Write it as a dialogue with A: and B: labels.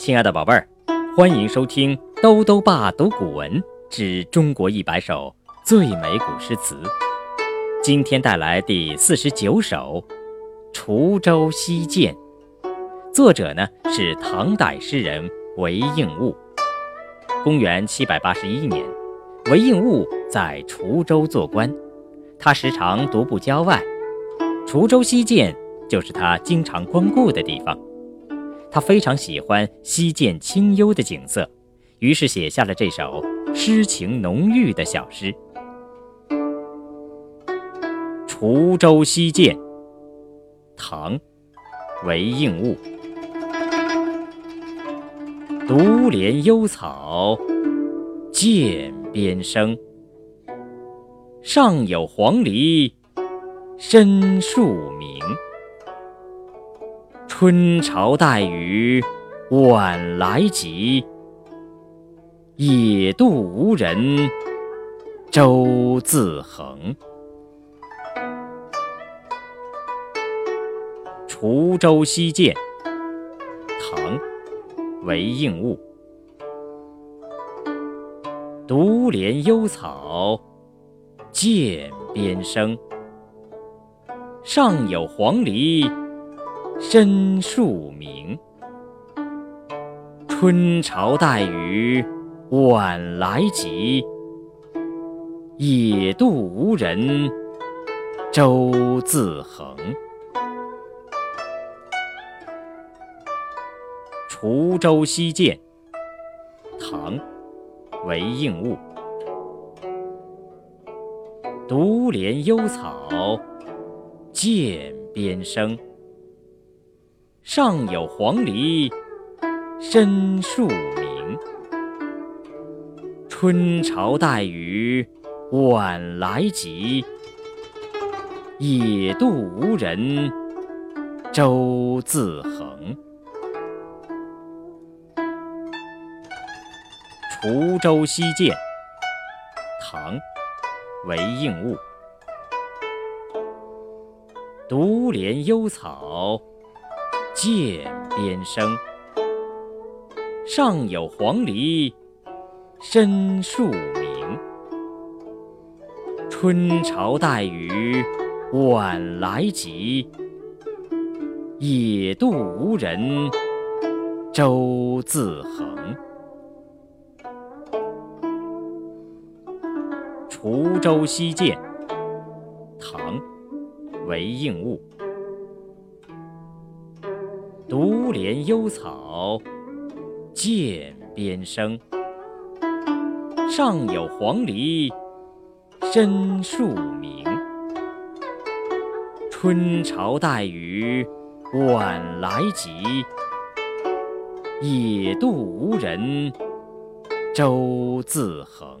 A: 亲爱的宝贝儿，欢迎收听兜兜爸读古文之中国一百首最美古诗词。今天带来第四十九首《滁州西涧》，作者呢是唐代诗人韦应物。公元七百八十一年，韦应物在滁州做官，他时常独步郊外，滁州西涧就是他经常光顾的地方。他非常喜欢西涧清幽的景色，于是写下了这首诗情浓郁的小诗《滁州西涧》。唐·韦应物。独怜幽草涧边生，上有黄鹂深树鸣。春潮带雨晚来急，野渡无人舟自横。《滁州西涧》唐·韦应物。独怜幽草涧边生，上有黄鹂。深树鸣，春潮带雨晚来急，野渡无人舟自横。《滁州西涧》唐·韦应物。独怜幽草涧边生。上有黄鹂深树鸣，春潮带雨晚来急，野渡无人舟自横。《滁州西涧》唐·韦应物。独怜幽草。涧边生，上有黄鹂深树鸣。春潮带雨晚来急，野渡无人舟自横。《滁州西涧》唐·韦应物。独怜幽草涧边生，上有黄鹂深树鸣。春潮带雨晚来急，野渡无人舟自横。